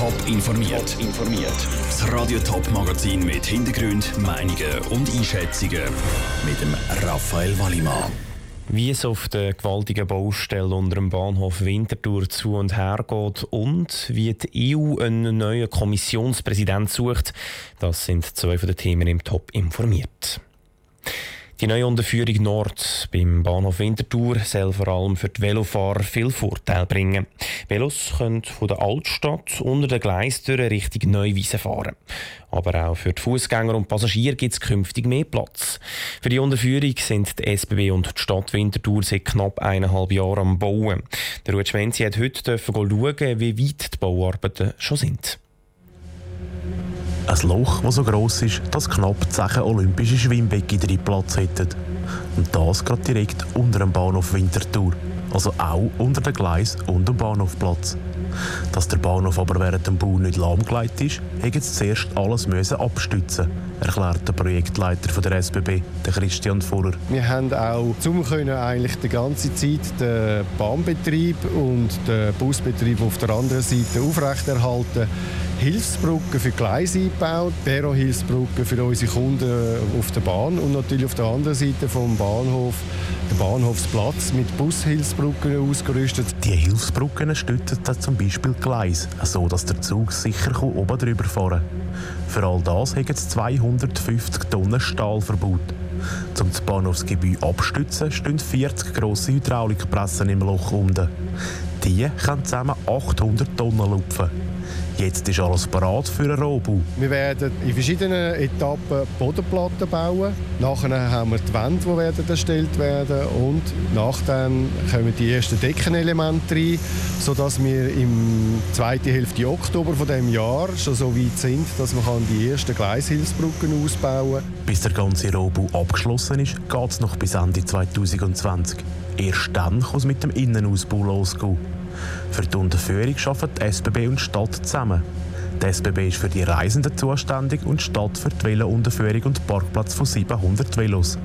Top informiert. informiert. Das Radio Top Magazin mit Hintergrund, Meinungen und Einschätzungen mit dem Raphael Wallimann. Wie es auf der gewaltigen Baustelle unter dem Bahnhof Winterthur zu und her geht und wie die EU einen neuen Kommissionspräsident sucht, das sind zwei von den Themen im Top informiert. Die neue Unterführung Nord beim Bahnhof Winterthur soll vor allem für die Velofahrer viel Vorteil bringen. Velos können von der Altstadt unter den Gleistüren Richtung Neuwiesen fahren. Aber auch für die Fußgänger und Passagiere gibt es künftig mehr Platz. Für die Unterführung sind die SBB und die Stadt Winterthur seit knapp eineinhalb Jahren am Bauen. Der Ruud Schwenzi hat heute schauen, wie weit die Bauarbeiten schon sind. Ein Loch, das so gross ist, dass knapp 10 olympische Schwimmbecken drin Platz hätten. Und das gerade direkt unter dem Bahnhof Winterthur. Also auch unter dem Gleis und dem Bahnhofplatz. Dass der Bahnhof aber während dem Bau nicht lahmgelegt ist, hätten sie zuerst alles müssen abstützen erklärt der Projektleiter der SBB, Christian Fuller. Wir haben auch zum können eigentlich die ganze Zeit den Bahnbetrieb und den Busbetrieb auf der anderen Seite aufrechterhalten. Hilfsbrücken für Gleise eingebaut, Perro-Hilfsbrücken für unsere Kunden auf der Bahn und natürlich auf der anderen Seite vom Bahnhof der Bahnhofsplatz mit Bushilfsbrücken ausgerüstet. Die Hilfsbrücken stützen dann zum Beispiel Gleis, so dass der Zug sicher oben drüber fahren kann. Für all das haben sie 250 Tonnen Stahl verbaut. Um das Bahnhofsgebäude abzustützen, stehen 40 grosse Hydraulikpressen im Loch unten. Die können zusammen 800 Tonnen lupfen. Jetzt ist alles bereit für einen Rohbau. Wir werden in verschiedenen Etappen Bodenplatten bauen. Nachher haben wir die Wände, die werden erstellt werden und nachdem kommen die ersten Deckenelemente rein, sodass wir im zweiten Hälfte Oktober von dem Jahr schon so weit sind, dass man die ersten Gleishilfsbrücken ausbauen kann. Bis der ganze Rohbau abgeschlossen ist, geht es noch bis Ende 2020. Erst dann kann es mit dem Innenausbau losgehen. Für die Unterführung arbeiten SBB und Stadt zusammen. Die SBB ist für die Reisenden zuständig und Stadt für die Velo-Unterführung und Parkplatz von 700 Velos.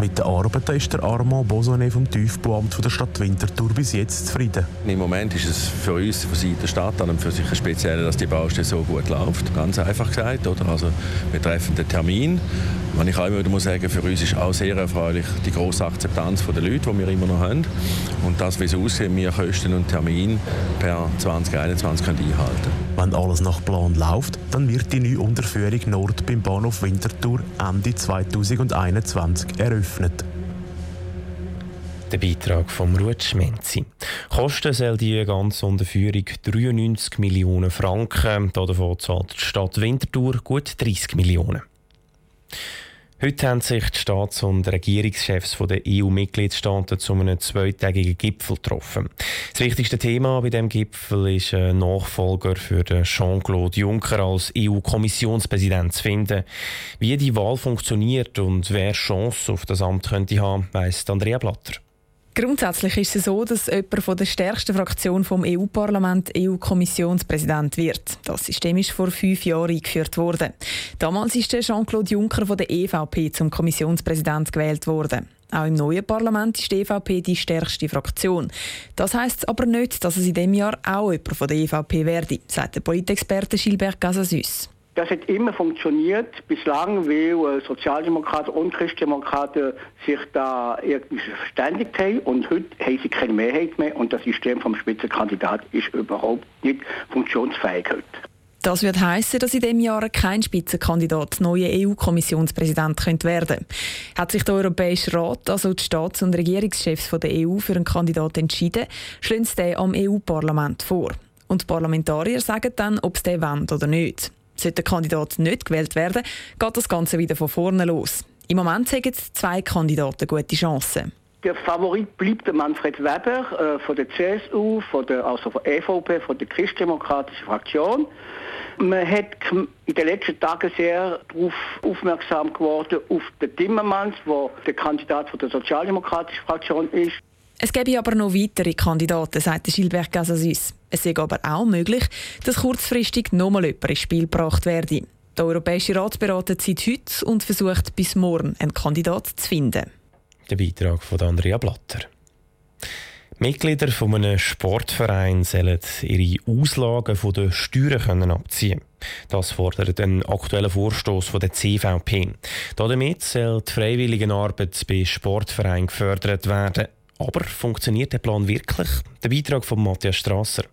Mit den Arbeiten ist der Armand Bosonnet vom Tiefbauamt der Stadt Winterthur bis jetzt zufrieden. Im Moment ist es für uns von Seiten der Stadt an und für sich speziell, dass die Baustelle so gut läuft. Ganz einfach gesagt. Oder? Also, wir treffen den Termin. Was ich auch immer muss sagen, für uns ist auch sehr erfreulich die grosse Akzeptanz der Leute, die wir immer noch haben. Und das, wie es aussieht, wir Kosten und Termin per 2021 können einhalten Wenn alles nach Plan läuft, dann wird die neue Unterführung Nord beim Bahnhof Winterthur Ende 2021 eröffnet. Der Beitrag von Ruth Schmenzi. Kosten soll die ganze Unterführung 93 Millionen Franken. Davon zahlt die Stadt Winterthur gut 30 Millionen. Heute haben sich die Staats- und Regierungschefs der EU-Mitgliedstaaten zu einem zweitägigen Gipfel getroffen. Das wichtigste Thema bei dem Gipfel ist ein Nachfolger für Jean-Claude Juncker als EU-Kommissionspräsident zu finden. Wie die Wahl funktioniert und wer Chance auf das Amt könnte haben, weiss Andrea Blatter. Grundsätzlich ist es so, dass jemand von der stärksten Fraktion vom EU-Parlament EU-Kommissionspräsident wird. Das System ist vor fünf Jahren eingeführt worden. Damals ist Jean-Claude Juncker von der EVP zum Kommissionspräsident gewählt worden. Auch im neuen Parlament ist die EVP die stärkste Fraktion. Das heißt aber nicht, dass es in dem Jahr auch jemand von der EVP werde, sagt der Politexperte Gilbert Casasüs. Das hat immer funktioniert, bislang, weil Sozialdemokraten und Christdemokraten sich da irgendwie verständigt haben und heute haben sie keine Mehrheit mehr und das System vom Spitzenkandidat ist überhaupt nicht funktionsfähig heute. Das wird heißen, dass in dem Jahr kein Spitzenkandidat neuer EU-Kommissionspräsident könnte werden. Hat sich der Europäische Rat, also die Staats- und Regierungschefs der EU, für einen Kandidat entschieden, schlagen sie den am EU-Parlament vor. Und die Parlamentarier sagen dann, ob sie den wollen oder nicht. Sollte der Kandidat nicht gewählt werden, geht das Ganze wieder von vorne los. Im Moment haben zwei Kandidaten gute Chancen. Der Favorit bleibt Manfred Weber äh, von der CSU, von der, also von der EVP, von der christdemokratischen Fraktion. Man hat in den letzten Tagen sehr darauf aufmerksam geworden, auf den Timmermans, der der Kandidat von der sozialdemokratischen Fraktion ist. Es gäbe aber noch weitere Kandidaten, sagt Gilbert Casasys. Es ist aber auch möglich, dass kurzfristig nochmal jemand ins Spiel gebracht werde. Der Europäische Rat beratet seit heute und versucht bis morgen einen Kandidat zu finden. Der Beitrag von Andrea Blatter. Mitglieder von einem Sportverein sollen ihre Auslagen von den Steuern abziehen Das fordert ein aktueller Vorstoß von der CVP. Damit soll die Freiwilligenarbeit bei Sportvereinen gefördert werden. Aber funktioniert der Plan wirklich? Der Beitrag von Matthias Strasser.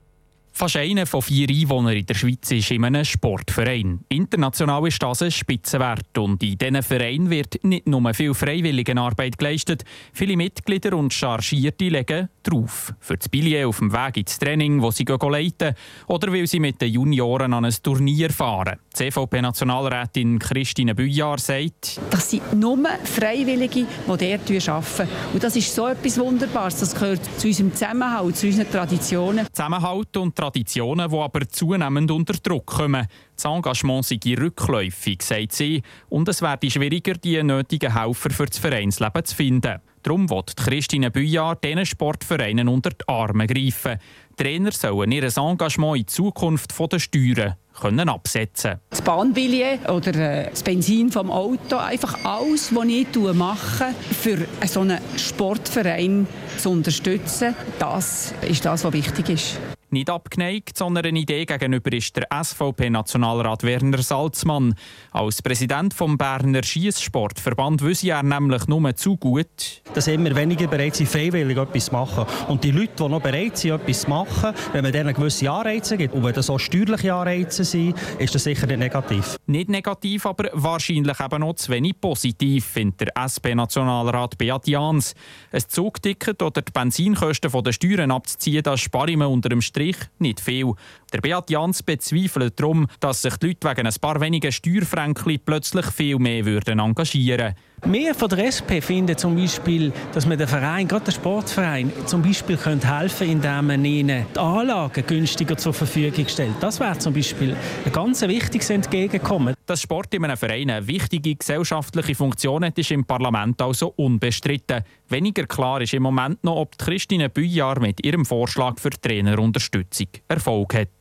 Fast einer von vier Einwohnern in der Schweiz ist in einem Sportverein. International ist das ein Spitzenwert und in diesen Vereinen wird nicht nur viel Freiwilligenarbeit geleistet, viele Mitglieder und Chargierte legen drauf. Für das Billett auf dem Weg ins Training, wo sie leiten oder weil sie mit den Junioren an ein Turnier fahren. Die CVP-Nationalrätin Christine Büjar sagt, Das sind nur Freiwillige, die dort arbeiten. Und das ist so etwas Wunderbares. Das gehört zu unserem Zusammenhalt, zu unseren Traditionen. Zusammenhalt und Traditionen, die aber zunehmend unter Druck kommen. Das Engagement sei rückläufig, sagt sie, und es werde schwieriger, die nötigen Helfer für das Vereinsleben zu finden. Darum wird Christine Büjar diesen Sportvereinen unter die Arme greifen. Trainer sollen ihr Engagement in Zukunft von den Steuern können absetzen Das Bahnbillett oder äh, das Benzin vom Auto, einfach alles, was ich mache, für so einen Sportverein zu unterstützen, das ist das, was wichtig ist nicht abgeneigt, sondern eine Idee gegenüber ist der SVP-Nationalrat Werner Salzmann. Als Präsident vom Berner Schiesssportverband wüsste er nämlich nur zu gut, dass immer weniger bereit sind, freiwillig etwas zu machen. Und die Leute, die noch bereit sind, etwas zu machen, wenn man denen gewisse Anreize gibt, und wenn das auch steuerliche Anreize sind, ist das sicher nicht negativ. Nicht negativ, aber wahrscheinlich eben noch zu wenig positiv, findet der SP-Nationalrat Beat Jans. Ein Zugticket oder die Benzinkosten von den Steuern abzuziehen, das spare ich mir unter dem Strich Strich nicht viel. Der Beat Jans bezweifelt darum, dass sich die Leute wegen ein paar wenigen Steuerfränkli plötzlich viel mehr würden engagieren würden. Wir von der SP finden zum Beispiel, dass man den Verein, gerade der Sportverein, zum Beispiel könnte helfen indem man ihnen die Anlagen günstiger zur Verfügung stellt. Das wäre zum Beispiel ein ganz wichtiges Entgegenkommen. Dass Sport in einem Verein eine wichtige gesellschaftliche Funktion hat, ist im Parlament also unbestritten. Weniger klar ist im Moment noch, ob Christine Büjar mit ihrem Vorschlag für Trainerunterstützung Erfolg hat.